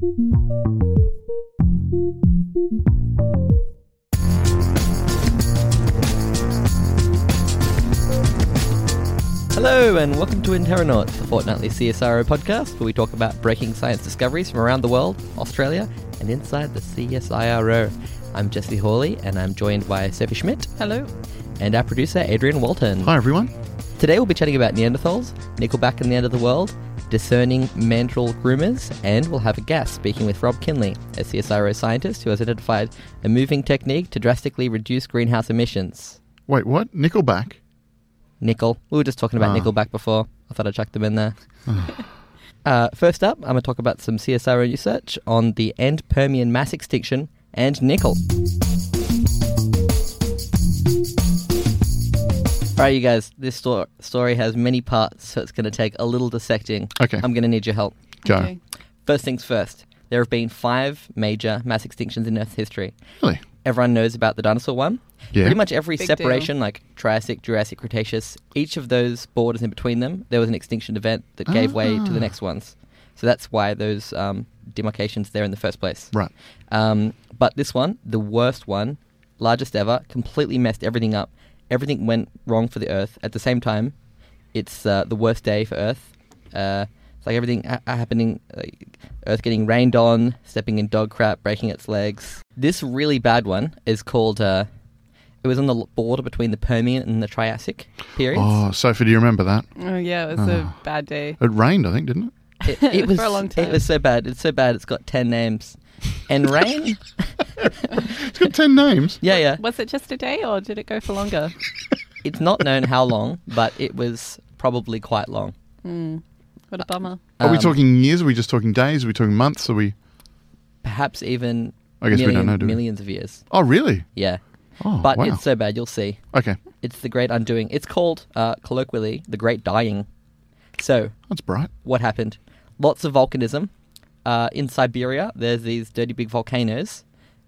Hello, and welcome to Interronauts, the fortnightly CSIRO podcast where we talk about breaking science discoveries from around the world, Australia, and inside the CSIRO. I'm Jesse Hawley, and I'm joined by Sophie Schmidt Hello. and our producer Adrian Walton. Hi, everyone. Today we'll be chatting about Neanderthals, Nickelback and the End of the World, discerning mandrill groomers, and we'll have a guest speaking with Rob Kinley, a CSIRO scientist who has identified a moving technique to drastically reduce greenhouse emissions. Wait, what? Nickelback? Nickel. We were just talking about Ah. Nickelback before. I thought I'd chuck them in there. uh, first up, I'm going to talk about some CSIRO research on the end Permian mass extinction and nickel. Right, you guys, this sto- story has many parts, so it's going to take a little dissecting. Okay, I'm going to need your help. go. Okay. First things first, there have been five major mass extinctions in Earth's history. Really? Everyone knows about the dinosaur one. Yeah. Pretty much every Big separation, like Triassic, Jurassic, Cretaceous, each of those borders in between them, there was an extinction event that gave way to the Ah. next ones. So that's why those um, demarcations there in the first place. Right. Um, but this one, the worst one, largest ever, completely messed everything up. Everything went wrong for the Earth. At the same time, it's uh, the worst day for Earth. Uh, it's like everything ha- happening, like Earth getting rained on, stepping in dog crap, breaking its legs. This really bad one is called. Uh, it was on the border between the Permian and the Triassic periods. Oh, Sophie, do you remember that? Oh yeah, it was a Oh. bad day. It rained, I think, didn't it? It, it was For a long It was so bad. It's so bad. It's got ten names, and rain. It's got 10 names. yeah, yeah. Was it just a day or did it go for longer? It's not known how long, but it was probably quite long. Hmm. What a bummer. Are we Um, talking years? Are we just talking days? Are we talking months? Are we. Perhaps even. I guess we don't million- know, do we? millions of years. Oh, really? Yeah, Oh, but wow. it's so bad. You'll see. Okay, It's the Great Undoing. It's called uh, colloquially the Great Dying. So that's bright. what happened? Lots of volcanism. Uh, in Siberia, there's these dirty big volcanoes,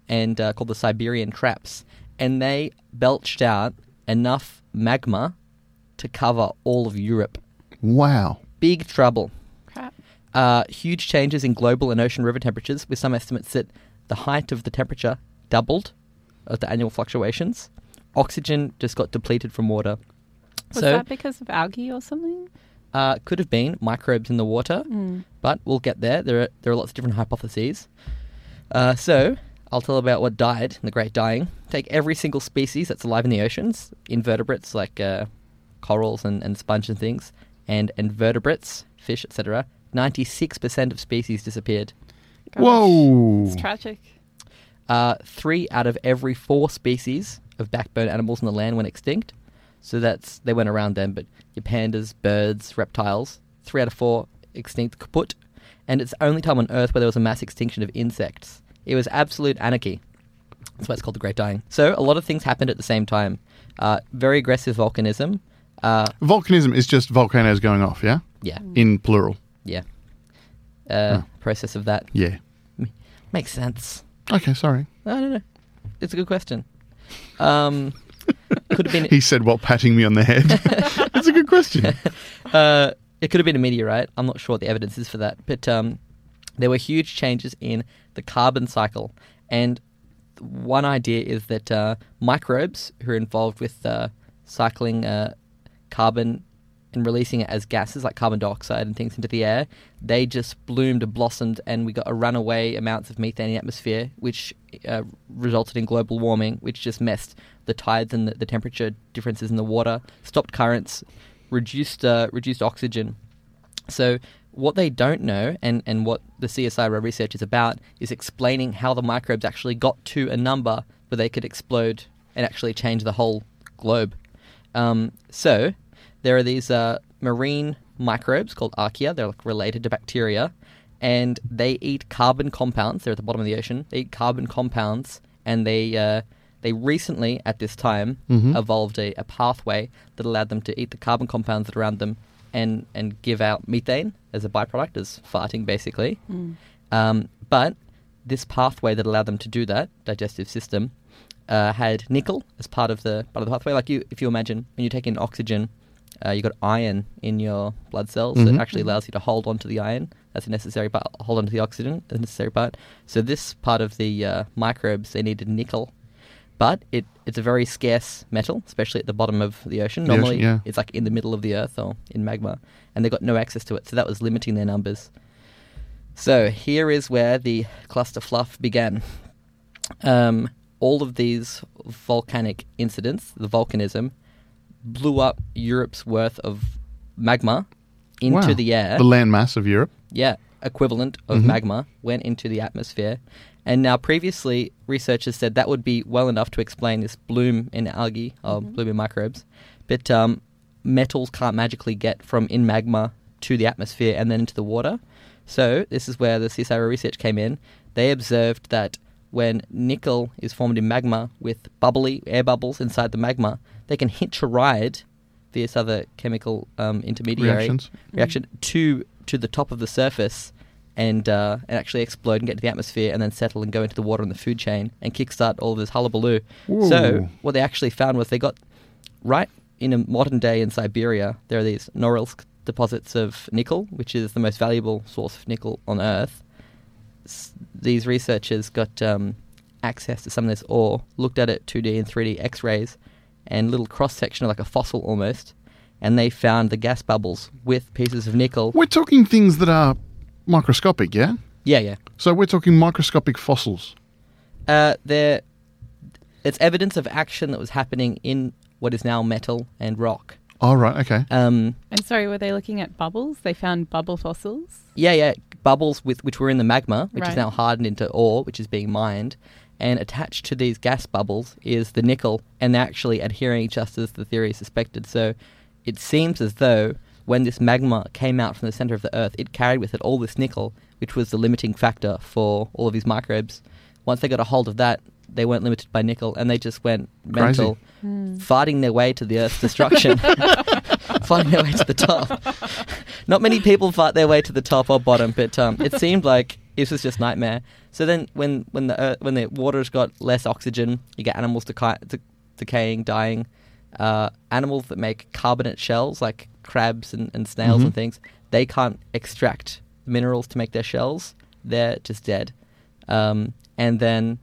and uh, called the Siberian Traps, and they belched out enough magma to cover all of Europe. Wow. Big trouble. Crap. Uh, huge changes in global and ocean river temperatures, with some estimates that the height of the temperature doubled of the annual fluctuations. Oxygen just got depleted from water. Was so, that because of algae or something? Uh, could have been microbes in the water, Hmm. but we'll get there. There are, there are lots of different hypotheses. Uh, so, I'll tell about what died in the Great Dying. Take every single species that's alive in the oceans, invertebrates like uh, corals and, and sponge and things, and invertebrates, fish, etc. 96% of species disappeared. Gosh. Whoa. It's tragic. Uh, three out of every four species of backbone animals on the land went extinct. So that's they went around them, but your pandas, birds, reptiles, three out of four extinct kaput. And it's the only time on Earth where there was a mass extinction of insects. It was absolute anarchy. That's why it's called the Great Dying. So a lot of things happened at the same time. Uh, very aggressive volcanism. Uh, Volcanism is just volcanoes going off, yeah? yeah, In plural. yeah. Uh, Oh. Process of that Yeah. makes sense. Okay, sorry. No, no, no. It's a good question. Um, could have been. He said while patting me on the head. That's a good question. Uh, it could have been a meteorite. I'm not sure what the evidence is for that, but um, there were huge changes in the carbon cycle, and one idea is that uh, microbes who are involved with uh, cycling uh, carbon and releasing it as gases like carbon dioxide and things into the air, they just bloomed and blossomed, and we got a runaway amounts of methane in the atmosphere, which uh, resulted in global warming, which just messed the tides and the, the temperature differences in the water, stopped currents, reduced uh, reduced oxygen. So what they don't know, and, and what the CSIRO research is about, is explaining how the microbes actually got to a number where they could explode and actually change the whole globe. Um, so there are these uh, marine microbes called archaea. They're like related to bacteria, and they eat carbon compounds. They're at the bottom of the ocean. They eat carbon compounds, and they uh, they recently, at this time, Mhm. evolved a, a pathway that allowed them to eat the carbon compounds that are around them and and give out methane as a byproduct, as farting basically. Hmm. Um, but this pathway that allowed them to do that digestive system uh, had nickel as part of the part of the pathway. Like you, if you imagine when you take in oxygen, uh, you got iron in your blood cells Mhm. that actually allows you to hold onto the iron. That's a necessary part. Hold onto the oxygen, a necessary part. So this part of the uh, microbes they needed nickel, but it it's a very scarce metal, especially at the bottom of the ocean. The ocean, Normally, yeah. it's like in the middle of the earth or in magma, and they got no access to it. So that was limiting their numbers. So here is where the cluster fluff began. Um, all of these volcanic incidents, the volcanism, blew up Europe's worth of magma into Wow. the air. The landmass of Europe. yeah, equivalent of Mhm. magma went into the atmosphere. And now, previously, researchers said that would be well enough to explain this bloom in algae or bloom in microbes. But um, metals can't magically get from in magma to the atmosphere and then into the water. So, this is where the CSIRO research came in. They observed that when nickel is formed in magma with bubbly air bubbles inside the magma, they can hitch a ride this other chemical um, intermediary Reactions. reaction to to the top of the surface and uh, and actually explode and get to the atmosphere and then settle and go into the water and the food chain and kickstart all of this hullabaloo. So what they actually found was they got right in a modern day in Siberia there are these Norilsk deposits of nickel, which is the most valuable source of nickel on Earth. S- these researchers got um, access to some of this ore, looked at it 2D and 3D X-rays, and little cross section of like a fossil almost, and they found the gas bubbles with pieces of nickel. We're talking things that are microscopic, yeah? Yeah, yeah. So we're talking microscopic fossils. Uh, there, it's evidence of action that was happening in what is now metal and rock. Oh, right, okay. Um, And sorry, were they looking at bubbles? They found bubble fossils. yeah, yeah, bubbles with which were in the magma, which is now hardened into ore, which is being mined, and attached to these gas bubbles is the nickel, and they're actually adhering just as the theory suspected. So, it seems as though when this magma came out from the center of the Earth, it carried with it all this nickel, which was the limiting factor for all of these microbes. Once they got a hold of that, they weren't limited by nickel, and they just went Crazy. mental, farting their way to the Earth's destruction, farting their way to the top. Not many people fart their way to the top or bottom, but um, it seemed like it was just nightmare. So then, when when the earth, when the water's got less oxygen, you get animals deca- de- decaying, dying. Uh, animals that make carbonate shells, like crabs and, and snails Mhm. and things, they can't extract minerals to make their shells. They're just dead. Um, and then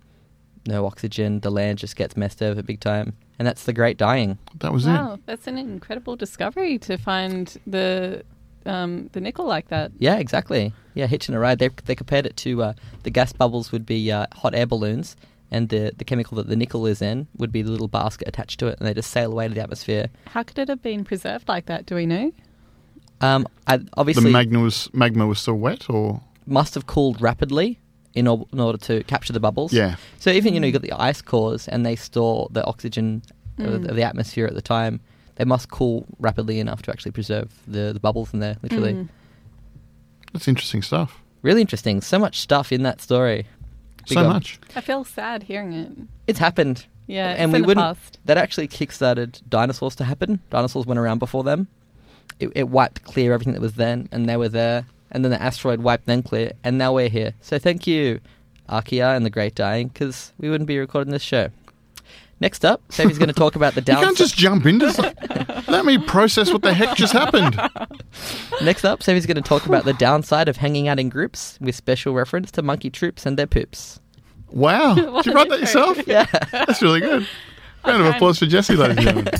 no oxygen, the land just gets messed over big time. And that's the great dying. That was wow, it. Wow, that's an incredible discovery to find the um, the nickel like that. Yeah, exactly. Yeah, hitching a ride. They, they compared it to uh, the gas bubbles would be uh, hot air balloons, and the, the chemical that the nickel is in would be the little basket attached to it, and they just sail away to the atmosphere. How could it have been preserved like that? Do we know? Um, I, The obviously, magma was magma was still wet, or must have cooled rapidly in, or, in order to capture the bubbles. yeah, So even you know you got the ice cores, and they store the oxygen of, Mm. of the atmosphere at the time. They must cool rapidly enough to actually preserve the, the bubbles in there. Literally, Mm. that's interesting stuff. really interesting. So much stuff in that story. Big so on- much. I feel sad hearing it. It's happened. Yeah, it's and we in the wouldn't. past. That actually kickstarted dinosaurs to happen. Dinosaurs went around before them. It, it wiped clear everything that was then, and they were there. And then the asteroid wiped them clear, and now we're here. So thank you, Archaea and the Great Dying, because we wouldn't be recording this show. Next up, Sophie's going to talk about the You downside. can't just jump into. some- Let me process what the heck just happened. Next up, Sophie's going to talk about the downside of hanging out in groups, with special reference to monkey troops and their poops. Wow, did you write that yourself? Yeah. That's really good. Round of applause for Jesse, ladies and gentlemen.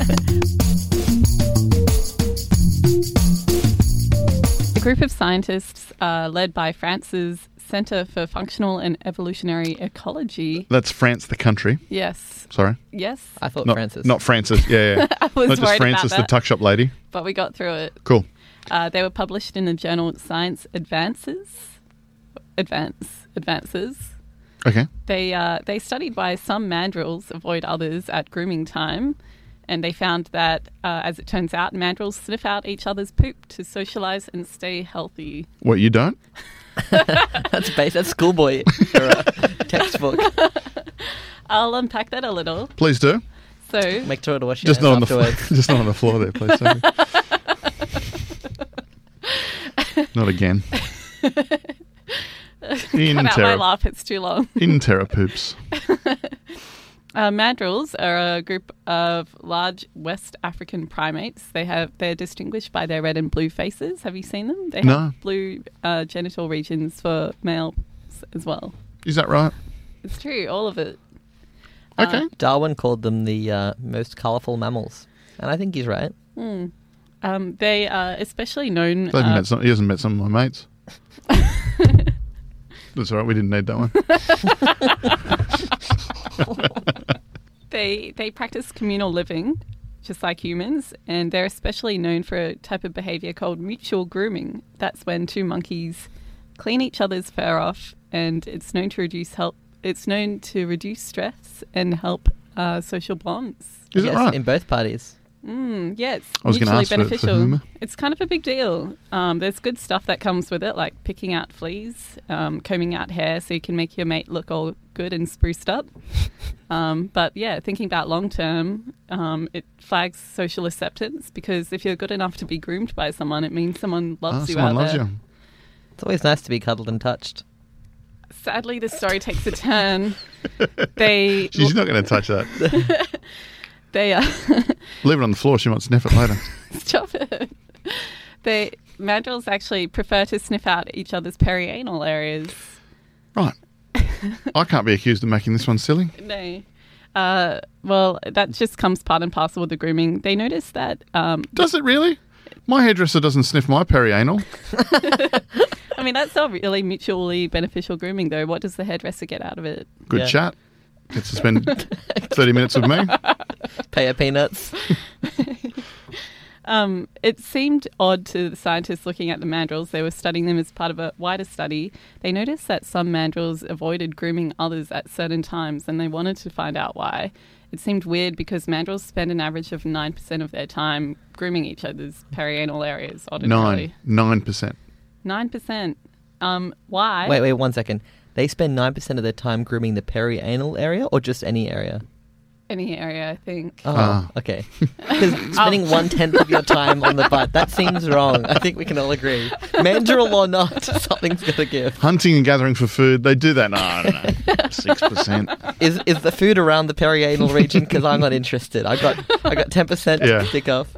A group of scientists uh, led by France's Center for Functional and Evolutionary Ecology. That's France, the country. Yes, Sorry, yes. I thought not Francis. not Francis. Yeah, yeah. I was not just worried Francis, about the tuck shop lady. but we got through it. Cool. Uh, they were published in the journal Science Advances. Advance Advances. Okay. They uh, they studied why some mandrills avoid others at grooming time, and they found that, uh, as it turns out, mandrills sniff out each other's poop to socialize and stay healthy. What you don't? That's base. That's schoolboy era textbook. I'll unpack that a little. Please do. So, Make sure to wash your Just not on hands the afterwards. floor. just not on the floor there, please. Not again. In cut out my terror. laugh. It's too long. In terror poops. Uh, mandrills are a group of large West African primates. They have they're distinguished by their red and blue faces. Have you seen them? They No. have blue uh, genital regions for males as well. Is that right? It's true, all of it. Okay. Darwin called them the uh, most colourful mammals, and I think he's right. Hmm. Um, they are especially known. Uh, met some, he hasn't met some of my mates. That's all right. We didn't need that one. They they practice communal living, just like humans, and they're especially known for a type of behavior called mutual grooming. That's when two monkeys clean each other's fur off, and it's known to reduce help. It's known to reduce stress and help uh, social bonds. Is yes, it right? in both parties? Mm, yeah, it's I was mutually ask for- for beneficial. whom? It's kind of a big deal. Um, there's good stuff that comes with it, like picking out fleas, um, combing out hair so you can make your mate look all good and spruced up. Um, but yeah, thinking about long term, um, it flags social acceptance because if you're good enough to be groomed by someone, it means someone loves you someone out loves there. you. It's always nice to be cuddled and touched. Sadly, the story takes a turn. they She's not going to touch that. they uh, Leave it on the floor. She might sniff it later. Stop it. They mandrills actually prefer to sniff out each other's perianal areas. Right. I can't be accused of making this one silly. No. Uh, well, that just comes part and parcel with the grooming. They notice that. Um, Does it really? My hairdresser doesn't sniff my perianal. I mean, that's not really mutually beneficial grooming, though. What does the hairdresser get out of it? Good Yeah. chat. Gets to spend 30 minutes with me. Pay her peanuts. Um, it seemed odd to the scientists looking at the mandrills. They were studying them as part of a wider study. They noticed that some mandrills avoided grooming others at certain times, and they wanted to find out why. It seemed weird because mandrills spend an average of 9% of their time grooming each other's perianal areas ordinarily. Nine. 9%. 9%. Um, why? wait, wait, one second. They spend nine percent of their time grooming the perianal area, or just any area. Any area, I think. Oh, Ah. okay. Because spending one tenth of your time on the butt, that seems wrong. I think we can all agree. Mandrill or not, something's gonna give. Hunting and gathering for food, they do that. No, I don't know. 6%. Is is the food around the perianal region? Because I'm not interested. I got I got ten percent Yeah. to stick off.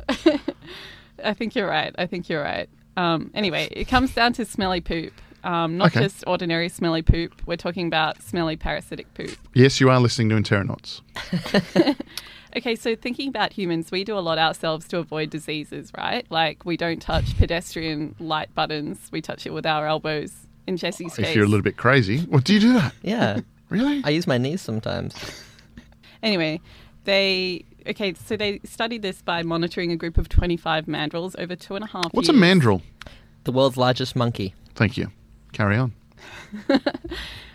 I think you're right. I think you're right. Um, anyway, it comes down to smelly poop. Um, not Okay. just ordinary smelly poop. We're talking about smelly parasitic poop. Yes, you are listening to Interronauts. Okay, so thinking about humans, we do a lot ourselves to avoid diseases, right? Like we don't touch pedestrian light buttons. We touch it with our elbows. In Jesse's case. If you're a little bit crazy. What do you do that? Yeah, Really? I use my knees sometimes. Anyway, they okay. So they studied this by monitoring a group of 25 mandrills over two and a half. What's a years. mandrill? The world's largest monkey. Thank you. Carry on.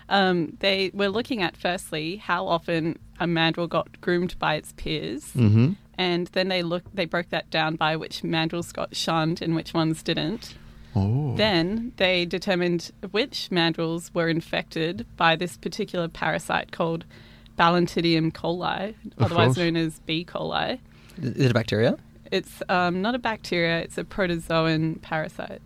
Um, they were looking at firstly how often a mandrill got groomed by its peers, Mm-hmm. and then they looked. They broke that down by which mandrills got shunned and which ones didn't. Oh. Then they determined which mandrills were infected by this particular parasite called Balantidium coli, Of otherwise course. known as B. coli. Is it a bacteria? It's um, not a bacteria, it's a protozoan parasite.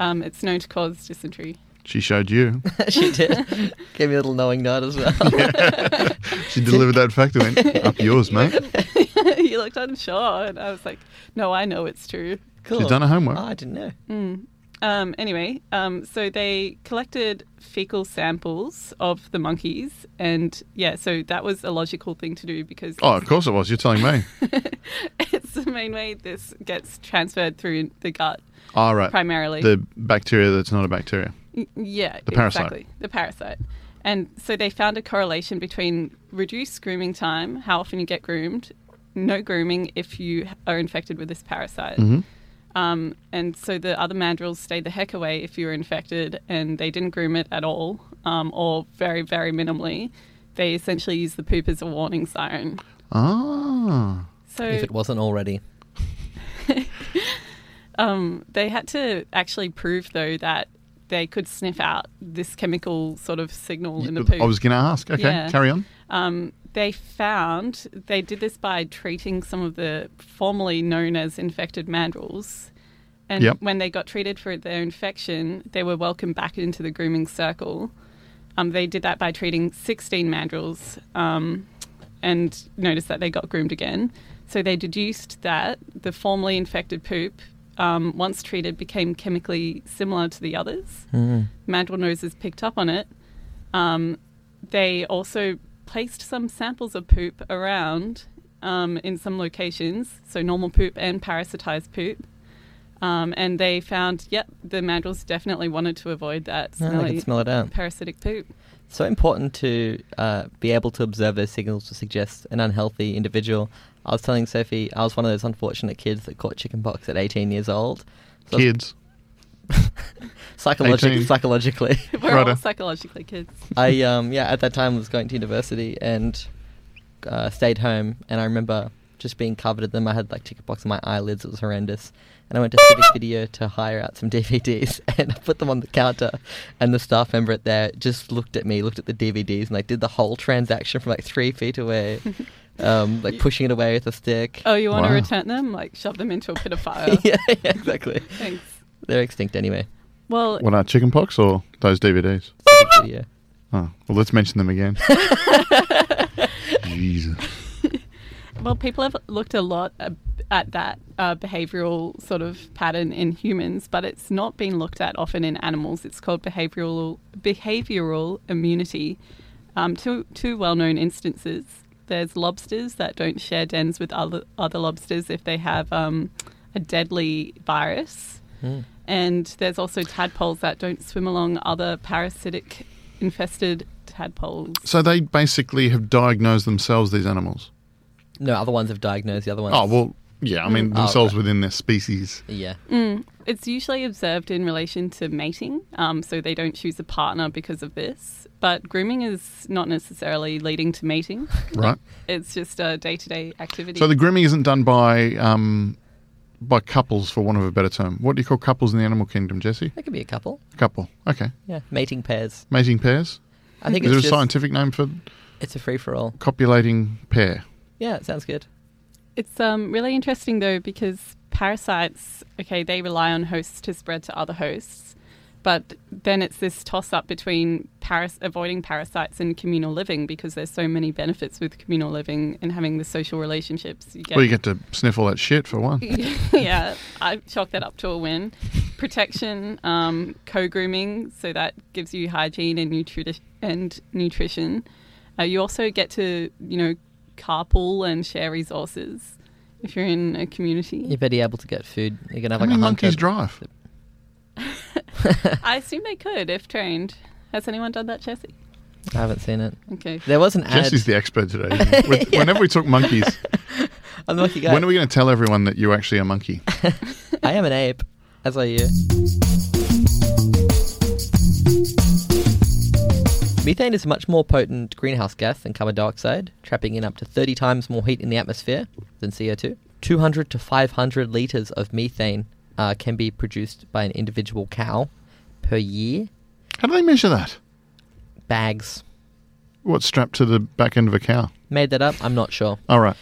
Um, it's known to cause dysentery. She showed you. she did. Gave me a little knowing nod as well. She delivered that fact to me. Up yours, mate. you looked unsure, and I was like, no, I know it's true. Cool. She's done her homework. Oh, I didn't know. Mm. Um, anyway, um, so they collected fecal samples of the monkeys, and yeah, so that was a logical thing to do because Oh, of course it was. You're telling me. it's the main way this gets transferred through the gut All right. primarily. The bacteria that's not a bacteria. Y- Yeah, The parasite. Exactly, the parasite. And so they found a correlation between reduced grooming time, how often you get groomed, no grooming if you are infected with this parasite. Mhm. Um, and so the other mandrills stayed the heck away if you were infected, and they didn't groom it at all, um, or very, very minimally. They essentially used the poop as a warning siren. Ah. So If it wasn't already. Um, they had to actually prove, though, that they could sniff out this chemical sort of signal in the poop. I was going to ask. Okay, Yeah. carry on. Um, they found they did this by treating some of the formerly known as infected mandrills. And Yep. when they got treated for their infection, they were welcomed back into the grooming circle. Um, they did that by treating 16 mandrills. Um, and noticed that they got groomed again. So they deduced that the formerly infected poop, um, once treated, became chemically similar to the others. Mandrill noses picked up on it. Um, they also placed some samples of poop around um, in some locations, so normal poop and parasitized poop. Um, and they found, yep, the mandrills definitely wanted to avoid that they smelly can smell it out. parasitic poop. So important to uh, be able to observe those signals to suggest an unhealthy individual. I was telling Sophie, I was one of those unfortunate kids that caught chickenpox at 18 years old. So I was- Kids. Psychologi- 18. psychologically. We're Righto. all psychologically kids. I um yeah at that time was going to university and uh, stayed home and I remember just being covered in them. I had like chickenpox on my eyelids. It was horrendous. And I went to Civic Video to hire out some DVDs and I put them on the counter. And the staff member at there just looked at me, looked at the DVDs, and like did the whole transaction from like three feet away, um, like pushing it away with a stick. Oh, you want to return them? Like shove them into a pit of fire. yeah, yeah, exactly. Thanks. They're extinct anyway. Well, What are chickenpox or those DVDs? Civic Video. Oh, well, let's mention them again. Jesus. well, people have looked a lot ab- at that uh, behavioral sort of pattern in humans, but it's not been looked at often in animals. It's called behavioral behavioral immunity. Um, two two well known instances. There's lobsters that don't share dens with other other lobsters if they have um, a deadly virus. Hmm. And there's also tadpoles that don't swim along other parasitic infested tadpoles. So they basically have diagnosed themselves, these animals. No, other ones have diagnosed the other ones. Oh, well, yeah, I mean, Oh, themselves right. within their species. Yeah. Mm. It's usually observed in relation to mating, um, so they don't choose a partner because of this. But grooming is not necessarily leading to mating. Right. It's just a day to day activity. So the grooming isn't done by um, by couples, for want of a better term. What do you call couples in the animal kingdom, Jesse? That could be a couple. A couple. Okay. Yeah. Mating pairs. Mating pairs. I think Is it's there a just, scientific name for it's a free for all. copulating pair? Yeah, it sounds good. It's um, really interesting though because parasites, okay, they rely on hosts to spread to other hosts, but then it's this toss up between paras- avoiding parasites and communal living because there's so many benefits with communal living and having the social relationships. You get, Well, you get to sniff all that shit for one. yeah, I chalk that up to a win. Protection, um, co-grooming, so that gives you hygiene and, nutri- and nutrition. Uh, you also get to, you know, carpool and share resources if you're in a community. You're better able to get food. You can have How like many a hunter. monkeys drive? I assume they could if trained. Has anyone done that, Jesse? I haven't seen it. Okay. There was an ad. Jesse's the expert today. isn't Whenever we talk monkeys, I'm the lucky guy. when are we going to tell everyone that you're actually a monkey? I am an ape, as are you. Methane is a much more potent greenhouse gas than carbon dioxide, trapping in up to 30 times more heat in the atmosphere than CO2. 200 to 500 litres of methane uh, can be produced by an individual cow per year. How do they measure that? Bags. What's strapped to the back end of a cow? Made that up? I'm not sure. All right.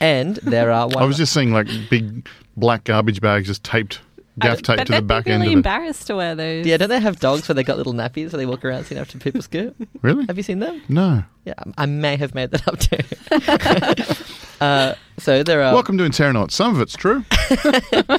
And there are one. I was just seeing like big black garbage bags just taped, gaff taped but to the they'd back be end really of it. embarrassed to wear those. Yeah, don't they have dogs where they got little nappies so they walk around so you don't have to poop or scoot? Really? Have you seen them? No. Yeah, I may have made that up too. uh, so there are. Welcome to Interronauts. Some of it's true.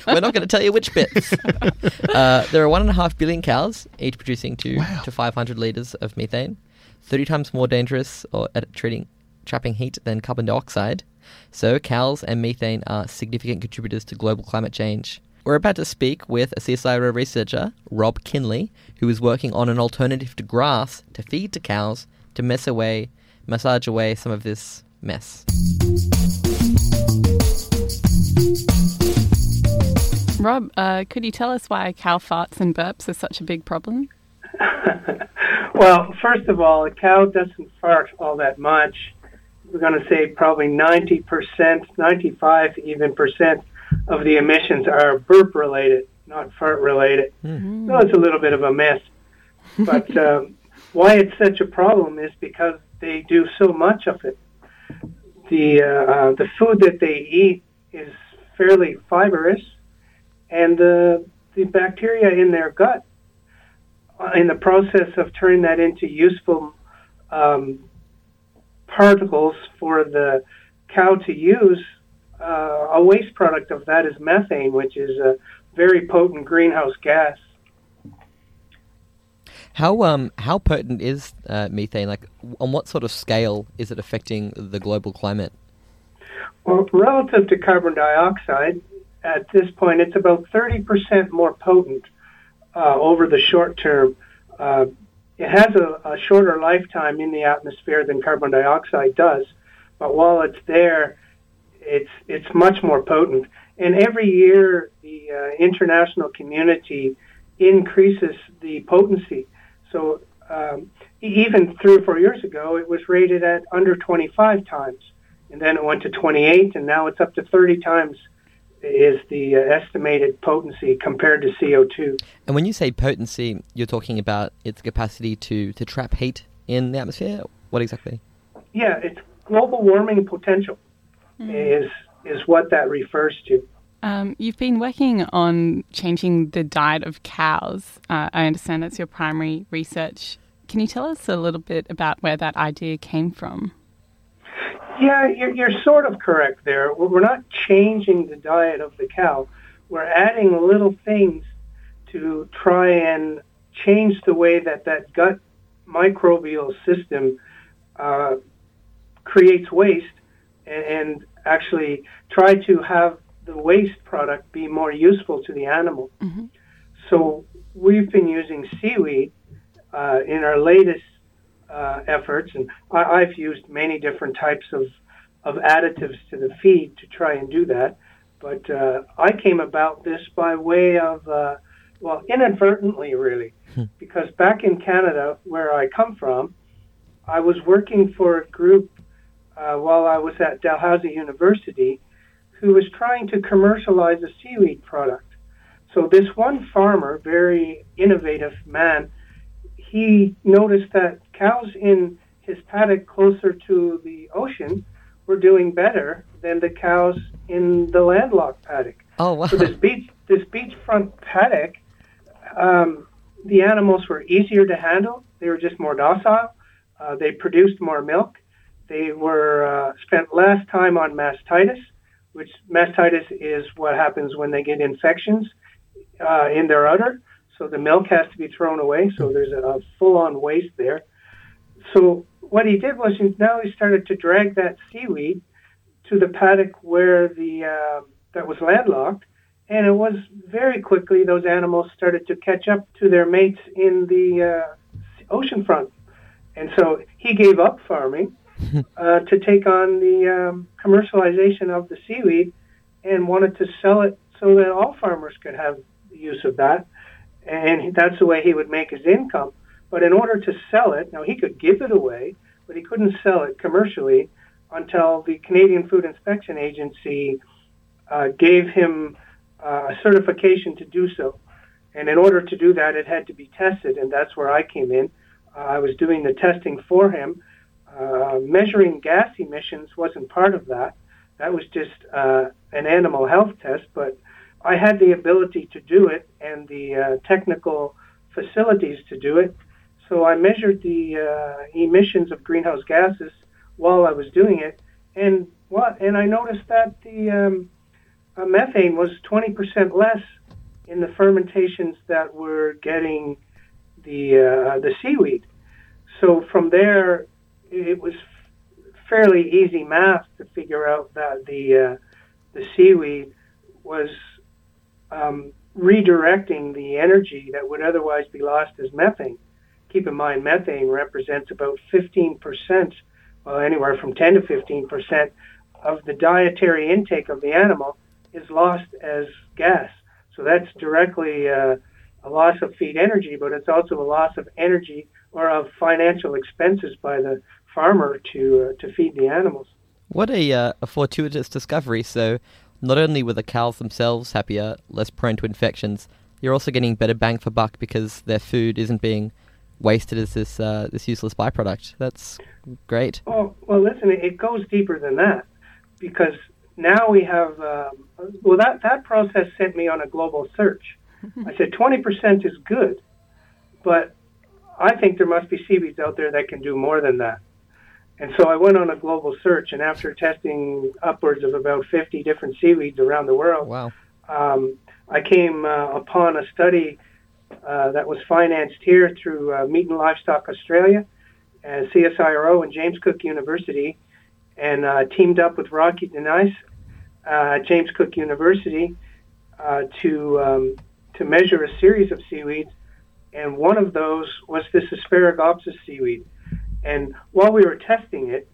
We're not going to tell you which bits. uh, there are one and a half billion cows, each producing two Wow. to 500 liters of methane, 30 times more dangerous or at treating trapping heat than carbon dioxide. So cows and methane are significant contributors to global climate change. We're about to speak with a CSIRO researcher, Rob Kinley, who is working on an alternative to grass to feed to cows to mess away, massage away some of this mess. Rob, uh, could you tell us why cow farts and burps are such a big problem? Well, first of all, a cow doesn't fart all that much. We're going to say probably 90%, 95 even percent of the emissions are burp related, not fart related. So it's a little bit of a mess. But um, why it's such a problem is because they do so much of it. The uh, uh, the food that they eat is fairly fibrous, and the the bacteria in their gut uh, in the process of turning that into useful um, particles for the cow to use, uh, a waste product of that is methane, which is a very potent greenhouse gas. How um how potent is uh, methane? Like, on what sort of scale is it affecting the global climate? Well, relative to carbon dioxide, at this point, it's about 30% more potent uh, over the short term. Uh, it has a, a, shorter lifetime in the atmosphere than carbon dioxide does, but while it's there, it's it's much more potent. And every year, the uh, international community increases the potency. So um, even three or four years ago, it was rated at under 25 times, and then it went to 28, and now it's up to 30 times is the uh, estimated potency compared to CO2. And when you say potency, you're talking about its capacity to, to trap heat in the atmosphere? What exactly? Yeah, it's global warming potential mm. is is what that refers to. Um, you've been working on changing the diet of cows. Uh, I understand that's your primary research. Can you tell us a little bit about where that idea came from? Yeah, you're, you're sort of correct there. We're not changing the diet of the cow. We're adding little things to try and change the way that that gut microbial system uh, creates waste and, and, actually try to have the waste product be more useful to the animal. Mm-hmm. So we've been using seaweed uh, in our latest uh, efforts, and I, have used many different types of, of additives to the feed to try and do that. But uh, I came about this by way of, uh, well, inadvertently, really, hmm. because back in Canada, where I come from, I was working for a group uh, while I was at Dalhousie University who was trying to commercialize a seaweed product. So this one farmer, very innovative man, he noticed that cows in his paddock closer to the ocean were doing better than the cows in the landlocked paddock. Oh wow! So this beach, this beachfront paddock, um, the animals were easier to handle. They were just more docile. Uh, they produced more milk. They were uh, spent less time on mastitis, which mastitis is what happens when they get infections uh, in their udder. So the milk has to be thrown away. So there's a, full-on waste there. So what he did was he, now he started to drag that seaweed to the paddock where the uh, that was landlocked, and it was very quickly those animals started to catch up to their mates in the uh, ocean front, and so he gave up farming uh, to take on the um, commercialization of the seaweed, and wanted to sell it so that all farmers could have use of that and that's the way he would make his income. But in order to sell it, now he could give it away, but he couldn't sell it commercially until the Canadian Food Inspection Agency uh, gave him uh, a certification to do so. And in order to do that, it had to be tested, and that's where I came in. Uh, I was doing the testing for him. Uh, measuring gas emissions wasn't part of that. That was just uh, an animal health test, but I had the ability to do it and the uh, technical facilities to do it. So I measured the uh, emissions of greenhouse gases while I was doing it, and what? And I noticed that the um, uh, methane was 20% less in the fermentations that were getting the the seaweed. So from there, it was fairly easy math to figure out that the uh, the seaweed was um, redirecting the energy that would otherwise be lost as methane. Keep in mind, methane represents about 15%, well, anywhere from 10 to 15% of the dietary intake of the animal is lost as gas. So that's directly uh, a loss of feed energy, but it's also a loss of energy or of financial expenses by the farmer to uh, to feed the animals. What a, uh, a fortuitous discovery! So not only were the cows themselves happier, less prone to infections, you're also getting better bang for buck because their food isn't being wasted as this uh, this useless byproduct. That's great. Oh well, listen, it goes deeper than that because now we have um, well that that process sent me on a global search. I said 20% is good, but I think there must be seaweeds out there that can do more than that. And so I went on a global search, and after testing upwards of about 50 different seaweeds around the world, Wow. um, I came uh, upon a study uh, that was financed here through uh, Meat and Livestock Australia, and CSIRO, and James Cook University, and uh, teamed up with Rocky de Nys uh, James Cook University uh, to um, to measure a series of seaweeds, and one of those was this Asparagopsis seaweed. And while we were testing it,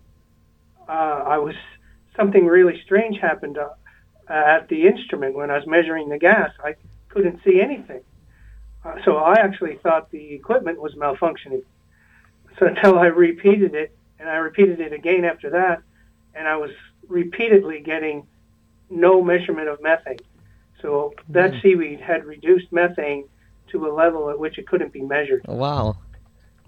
uh, I was something really strange happened uh, at the instrument when I was measuring the gas. I couldn't see anything, uh, so I actually thought the equipment was malfunctioning. So until I repeated it, and I repeated it again after that, and I was repeatedly getting no measurement of methane. So that Mm. seaweed had reduced methane to a level at which it couldn't be measured. Oh,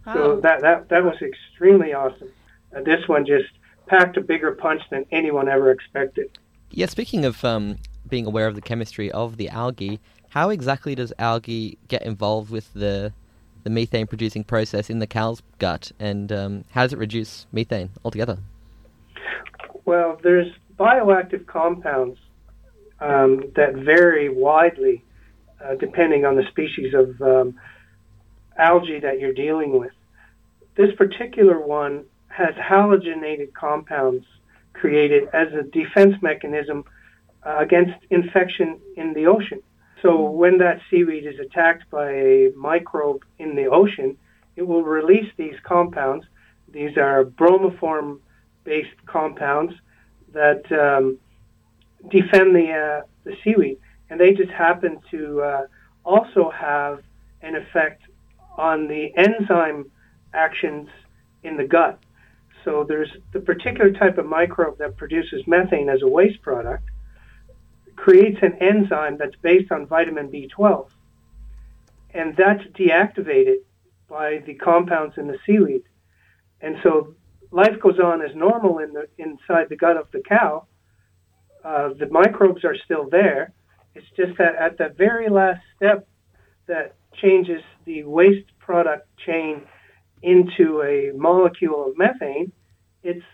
wow. So that that that was extremely awesome. Uh, this one just packed a bigger punch than anyone ever expected. Yeah, speaking of um, being aware of the chemistry of the algae, how exactly does algae get involved with the the methane producing process in the cow's gut, and um, how does it reduce methane altogether? Well, there's bioactive compounds um, that vary widely uh, depending on the species of um, algae that you're dealing with. This particular one has halogenated compounds created as a defense mechanism uh, against infection in the ocean. So when that seaweed is attacked by a microbe in the ocean, it will release these compounds. These are bromoform based compounds that um, defend the, uh, the seaweed. And they just happen to uh, also have an effect on the enzyme actions in the gut. So there's the particular type of microbe that produces methane as a waste product creates an enzyme that's based on vitamin B12. And that's deactivated by the compounds in the seaweed. And so life goes on as normal in the inside the gut of the cow. Uh, the microbes are still there. It's just that at the very last step that changes the waste product chain into a molecule of methane, it's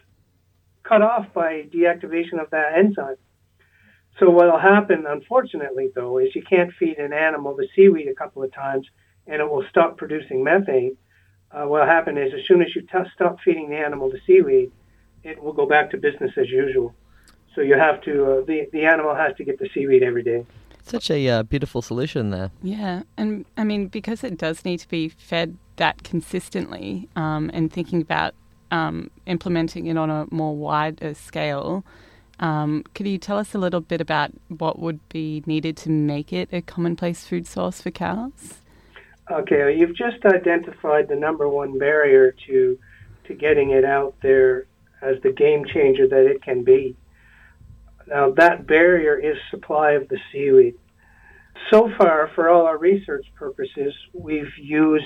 cut off by deactivation of that enzyme. So what will happen, unfortunately, though, is you can't feed an animal the seaweed a couple of times and it will stop producing methane. Uh, what will happen is as soon as you t- stop feeding the animal the seaweed, it will go back to business as usual. So you have to, uh, the, the animal has to get the seaweed every day. Such a uh, beautiful solution there. Yeah, and I mean because it does need to be fed that consistently, um, and thinking about um, implementing it on a more wider scale. Um, could you tell us a little bit about what would be needed to make it a commonplace food source for cows? Okay, well, you've just identified the number one barrier to to getting it out there as the game changer that it can be. Now, that barrier is supply of the seaweed. So far, for all our research purposes, we've used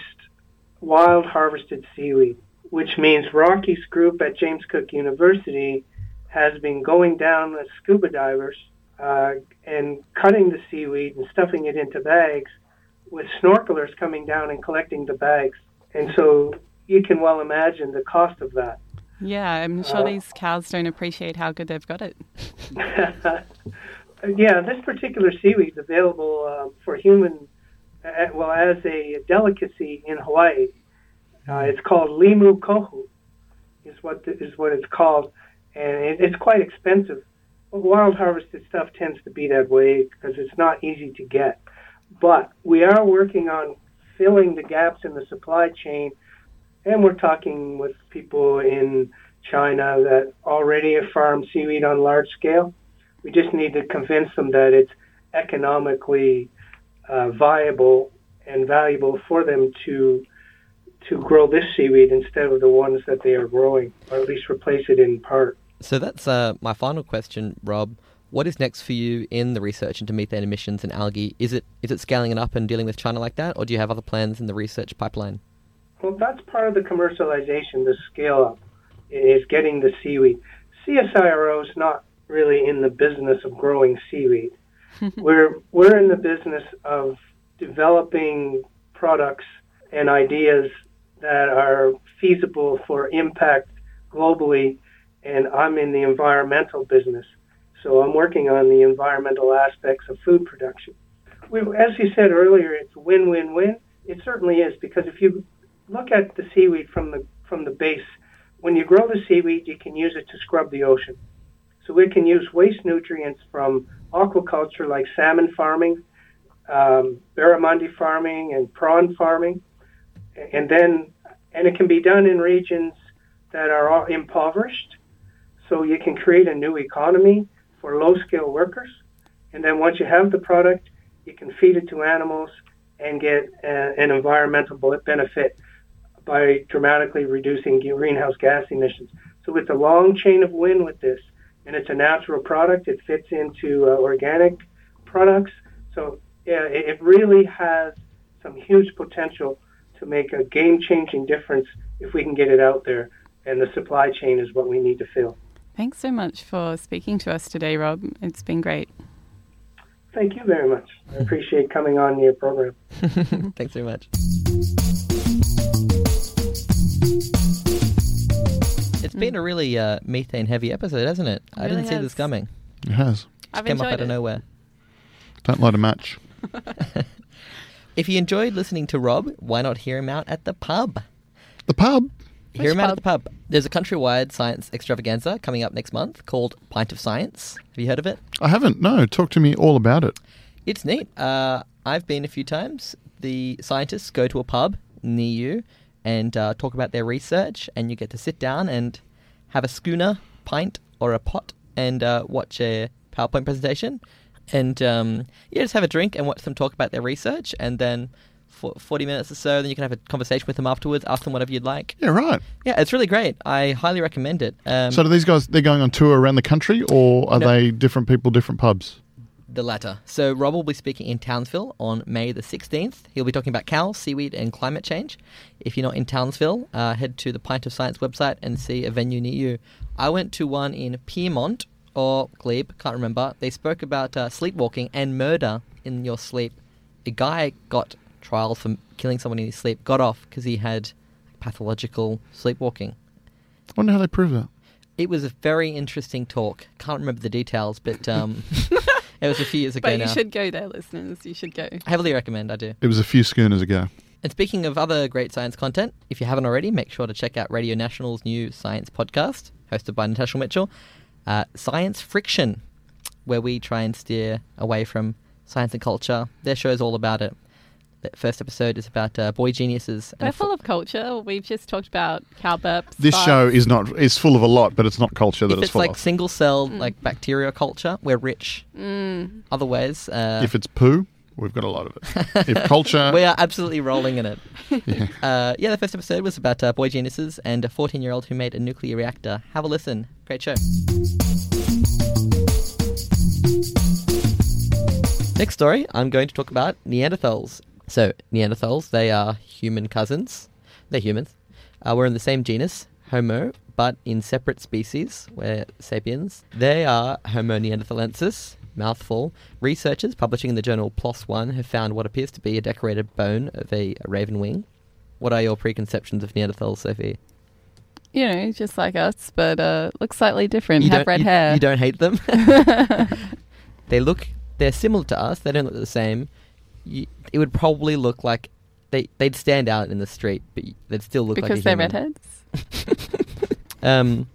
wild harvested seaweed, which means Rocky's group at James Cook University has been going down as scuba divers uh, and cutting the seaweed and stuffing it into bags with snorkelers coming down and collecting the bags. And so you can well imagine the cost of that. Yeah, I'm sure Uh, these cows don't appreciate how good they've got it. yeah, this particular seaweed is available uh, for human, uh, well, as a delicacy in Hawaii. Uh, it's called limu kohu, is what the, is what it's called, and it, it's quite expensive. Wild harvested stuff tends to be that way because it's not easy to get. But we are working on filling the gaps in the supply chain, and we're talking with people in China that already farmed seaweed on large scale. We just need to convince them that it's economically uh, viable and valuable for them to to grow this seaweed instead of the ones that they are growing, or at least replace it in part. So that's uh, my final question, Rob. What is next for you in the research into methane emissions and algae? Is it is it scaling it up and dealing with China like that, or do you have other plans in the research pipeline? Well, that's part of the commercialization, the scale up, is getting the seaweed. CSIRO is not really in the business of growing seaweed. we're we're in the business of developing products and ideas that are feasible for impact globally, and I'm in the environmental business. So I'm working on the environmental aspects of food production. We, as you said earlier, it's win-win-win. It certainly is because if you look at the seaweed from the from the base, when you grow the seaweed, you can use it to scrub the ocean. So we can use waste nutrients from aquaculture like salmon farming, um, barramundi farming, and prawn farming, and then and it can be done in regions that are impoverished. So you can create a new economy for low-skilled workers, and then once you have the product, you can feed it to animals and get a, an environmental benefit by dramatically reducing greenhouse gas emissions. So it's a long chain of win with this, and it's a natural product. It fits into uh, organic products. So yeah, it, it really has some huge potential to make a game-changing difference if we can get it out there. And the supply chain is what we need to fill. Thanks so much for speaking to us today, Rob. It's been great. Thank you very much. I appreciate coming on your program. Thanks very much. It's been a really uh, methane heavy episode, hasn't it? I really didn't see has. this coming. It has. I've Came up enjoyed out of it. nowhere. Don't light a match. If you enjoyed listening to Rob, why not hear him out at the pub? The pub. Hear Which him out at the pub. There's a countrywide science extravaganza coming up next month called Pint of Science. Have you heard of it? I haven't. No, talk to me all about it. It's neat. Uh, I've been a few times. The scientists go to a pub near you and uh, talk about their research, and you get to sit down and have a schooner, pint, or a pot and uh, watch a PowerPoint presentation. And um, yeah, just have a drink and watch them talk about their research, and then for 40 minutes or so, then you can have a conversation with them afterwards, ask them whatever you'd like. Yeah, right. Yeah, it's really great. I highly recommend it. Um, So do these guys? They're going on tour around the country, or are No. they different people, different pubs? The latter. So Rob will be speaking in Townsville on May the 16th. He'll be talking about cows, seaweed, and climate change. If you're not in Townsville, uh, head to the Pint of Science website and see a venue near you. I went to one in Pyrmont or Glebe, can't remember. They spoke about uh, sleepwalking and murder in your sleep. A guy got trial for killing someone in his sleep, got off because he had pathological sleepwalking. I wonder how they prove that. It was a very interesting talk. Can't remember the details, but um, it was a few years ago But you now. should go there, listeners. You should go. I heavily recommend, I do. It was a few schooners ago. And speaking of other great science content, if you haven't already, make sure to check out Radio National's new science podcast, hosted by Natasha Mitchell, uh, Science Friction, where we try and steer away from science and culture. Their show is all about it. The first episode is about uh, boy geniuses. They're a full of culture. We've just talked about cow burps. This farts. show is not. It's full of a lot, but it's not culture that if it's, it's full like of. single cell, like bacteria culture, we're rich. Mm. Other ways, uh, if it's poo, we've got a lot of it. if culture, we are absolutely rolling in it. yeah. Uh, yeah, the first episode was about uh, boy geniuses and a 14 year old who made a nuclear reactor. Have a listen. Great show. Next story, I'm going to talk about Neanderthals. So, Neanderthals, they are human cousins. They're humans. Uh, we're in the same genus, Homo, but in separate species. We're sapiens. They are Homo neanderthalensis, mouthful. Researchers publishing in the journal PLOS ONE have found what appears to be a decorated bone of a raven wing. What are your preconceptions of Neanderthals, Sophie? You know, just like us, but uh, look slightly different. You Have red you- hair. You don't hate them. they look. They're similar to us. They don't look the same. You, it would probably look like they they'd stand out in the street, but they'd still look because like they're human. redheads. Um,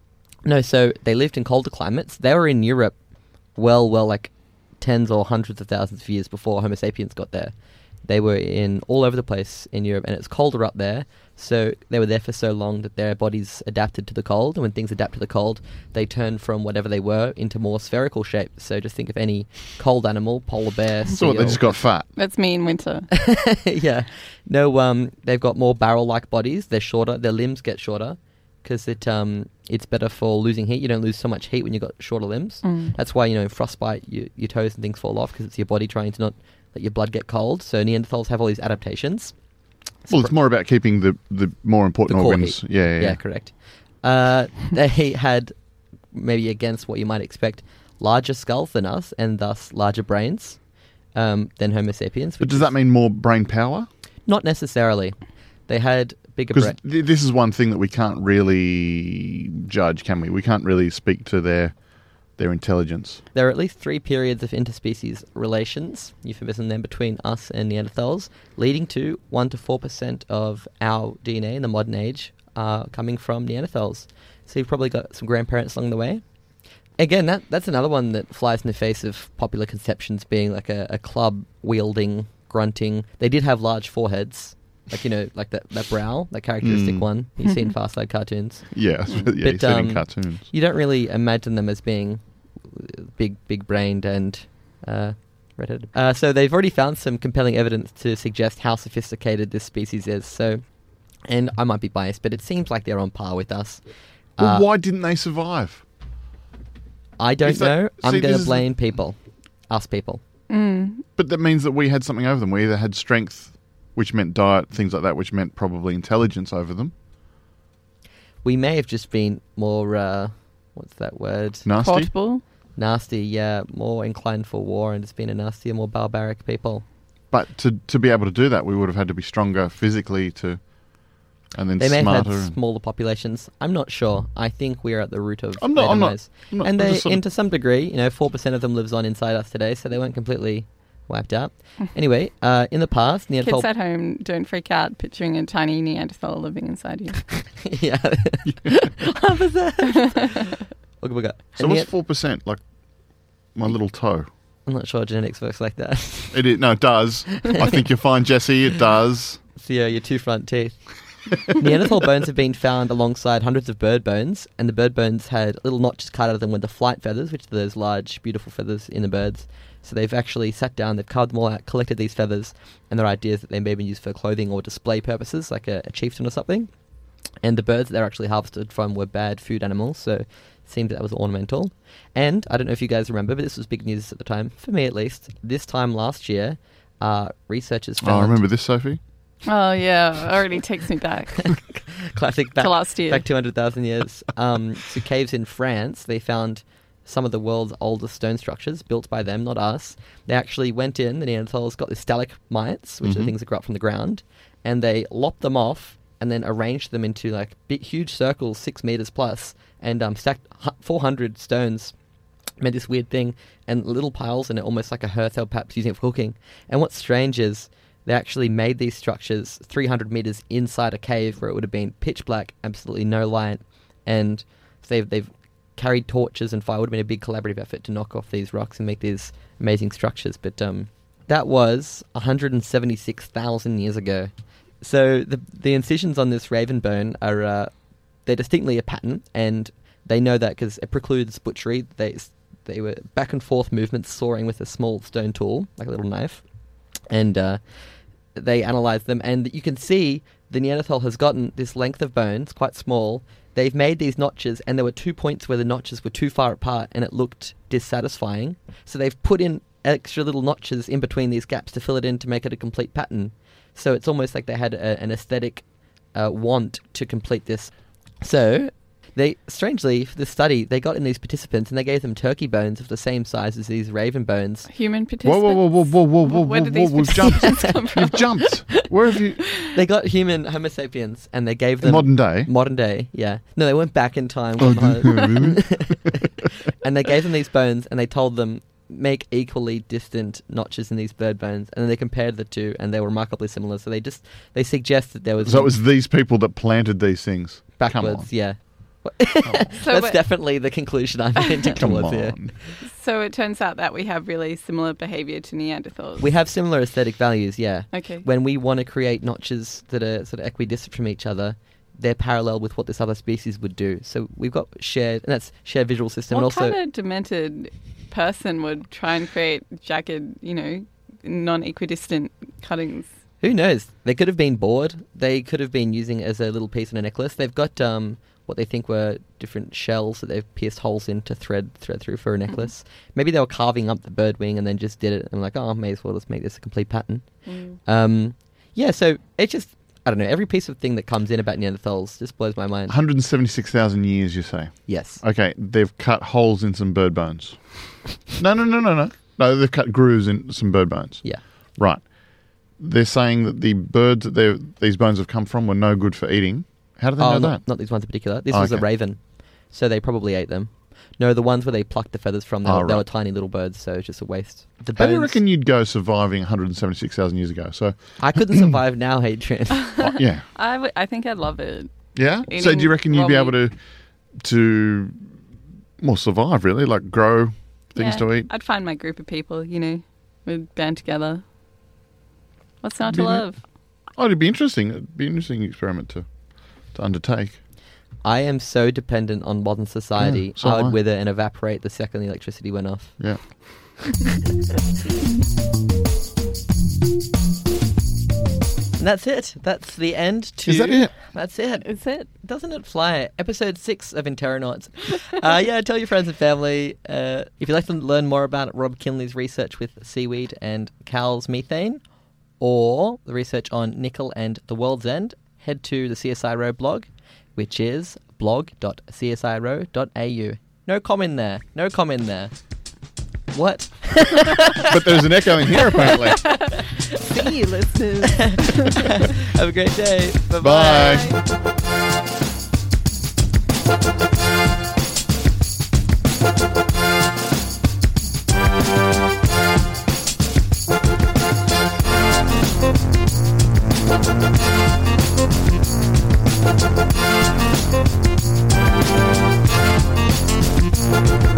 no, so they lived in colder climates. They were in Europe, well, well, like tens or hundreds of thousands of years before Homo sapiens got there. They were in all over the place in Europe, and it's colder up there. So they were there for so long that their bodies adapted to the cold, and when things adapt to the cold, they turn from whatever they were into more spherical shape. So just think of any cold animal, polar bear, So what, they just got fat. That's me in winter. yeah. No, um, they've got more barrel-like bodies. They're shorter. Their limbs get shorter because it um, it's better for losing heat. You don't lose so much heat when you've got shorter limbs. Mm. That's why you know in frostbite, you, your toes and things fall off because it's your body trying to not let your blood get cold. So Neanderthals have all these adaptations. Well, it's more about keeping the, the more important The organs. Yeah, yeah, Yeah, yeah. correct. Uh, they had maybe against what you might expect larger skulls than us and thus larger brains um, than Homo sapiens. But does that mean more brain power? Not necessarily. They had bigger Because th- this is one thing that we can't really judge, can we? We can't really speak to their their intelligence. There are at least three periods of interspecies relations, euphemism then, between us and Neanderthals, leading to 1 to 4% of our DNA in the modern age uh, coming from Neanderthals. So you've probably got some grandparents along the way. Again, that that's another one that flies in the face of popular conceptions being like a, a club wielding, grunting. They did have large foreheads, like, you know, like that, that brow, that characteristic Mm. one you see in Far Side cartoons. Yeah, yeah. But, you said in um, cartoons. You don't really imagine them as being uh, big, big brained and uh, redheaded. Uh, so they've already found some compelling evidence to suggest how sophisticated this species is. So, and I might be biased, but it seems like they're on par with us. Well, Uh, why didn't they survive? I don't Is that- know. I'm going this to is- blame people, us people. Mm. But that means that we had something over them. We either had strength, which meant diet, things like that, which meant probably intelligence over them. We may have just been more. Uh, what's that word? Nasty. Portable. Nasty. Yeah, more inclined for war and just been a nastier, more barbaric people. But to to be able to do that, we would have had to be stronger physically to, and then They may have smarter. had smaller populations. I'm not sure. I think we're at the root of I'm not- I'm not- I'm not- and they, just and to some degree, you know, four percent of them lives on inside us today, so they weren't completely wiped out. anyway, uh, in the past, Neanderthal. Kids at home, don't freak out picturing a tiny Neanderthal living inside you. yeah. Half a percent. Look, we got. so what's Nean- four percent? Like my little toe. I'm not sure genetics works like that. It is, no, it does. I think you're fine, Jesse. It does. so yeah, your two front teeth. Neanderthal bones have been found alongside hundreds of bird bones, and the bird bones had little notches cut out of them with the flight feathers, which are those large, beautiful feathers in the birds. So they've actually sat down, they've carved them all out, collected these feathers, and their idea is that they may be used for clothing or display purposes, like a, a chieftain or something. And the birds that they're actually harvested from were bad food animals, so it seemed that that was ornamental. And I don't know if you guys remember, but this was big news at the time, for me at least. This time last year, uh, researchers found. Oh, found remember this, Sophie? oh yeah, already takes me back classic back, to last year. back 200,000 years. Um, to caves in France, they found some of the world's oldest stone structures built by them, not us. They actually went in, the Neanderthals got the stalagmites, which are Mhm. the things that grow up from the ground, and they lopped them off and then arranged them into like big, huge circles, six meters plus, and um, stacked 400 stones. Made this weird thing and little piles it, almost like a hearth or perhaps using it for cooking. And what's strange is they actually made these structures 300 meters inside a cave where it would have been pitch black, absolutely no light, and they've they've carried torches and fire. It would have been a big collaborative effort to knock off these rocks and make these amazing structures. But um, that was 176,000 years ago. So the the incisions on this raven bone are uh, they're distinctly a pattern, and they know that because it precludes butchery. They they were back and forth movements, sawing with a small stone tool, like a little knife, and uh, they analyzed them, and you can see the Neanderthal has gotten this length of bones, quite small. They've made these notches, and there were two points where the notches were too far apart, and it looked dissatisfying. So they've put in extra little notches in between these gaps to fill it in to make it a complete pattern. So it's almost like they had a, an aesthetic uh, want to complete this. So they strangely for this study they got in these participants and they gave them turkey bones of the same size as these raven bones. Human participants. whoa, whoa, whoa, whoa, whoa, whoa, Where whoa, did whoa, these we've jumped. participants come from? You've jumped. Where have you? They got human Homo sapiens and they gave them Modern day. modern day. Yeah, no, they went back in time. Oh, gone and they gave them these bones and they told them make equally distant notches in these bird bones and then they compared the two and they were remarkably similar so they just they suggest that there was So it was these people that planted these things. backwards yeah So that's definitely the conclusion i'm Come towards here. So it turns out that we have really similar behavior to Neanderthals. we have similar aesthetic values yeah Okay. when we want to create notches that are sort of equidistant from each other they're parallel with what this other species would do so we've got shared and that's shared visual system what and also kind of demented person would try and create jagged, you know, non-equidistant cuttings? Who knows? They could have been bored. They could have been using it as a little piece in a necklace. They've got um, what they think were different shells that they've pierced holes in to thread thread through for a necklace. Maybe they were carving up the bird wing and then just did it and like, oh, may as well just make this a complete pattern. Mm. Um, yeah, so it's just I don't know. Every piece of thing that comes in about Neanderthals just blows my mind. 176,000 years, you say? Yes. Okay, they've cut holes in some bird bones. No, no, no, no, no. No, they've cut grooves in some bird bones. Yeah. Right. they're saying that the birds that these bones have come from were no good for eating. How do they oh, know not, that? not these ones in particular. This Oh, was a okay. raven, so they probably ate them. No, the ones where they plucked the feathers from, they, Oh, were, they were tiny little birds, so it's just a waste. The How do you bones- reckon you'd go surviving 176,000 years ago? So, I couldn't survive now, Adrian. uh, yeah, I, w- I think I'd love it. yeah. So, do Eating you reckon you'd be raw able to to well survive really, like grow things Yeah, to eat? I'd find my group of people, you know, we'd band together. What's not to Be- love? Oh, it'd be interesting. It'd be an interesting experiment to to undertake. I am so dependent on modern society. Yeah, so I would I. wither and evaporate the second the electricity went off. Yeah. And that's it. That's the end to. Is that it? That's it. Is it? Doesn't it fly? Episode six of Interronauts. uh, yeah, tell your friends and family. Uh, if you'd like to learn more about Rob Kinley's research with seaweed and Cal's methane, or the research on nickel and the world's end, head to the CSIRO blog, which is blog.csiro.au. No comment there. No comment there. What? but there's an echo in here, apparently. See you, listeners. Have a great day. Bye-bye. Bye. Thank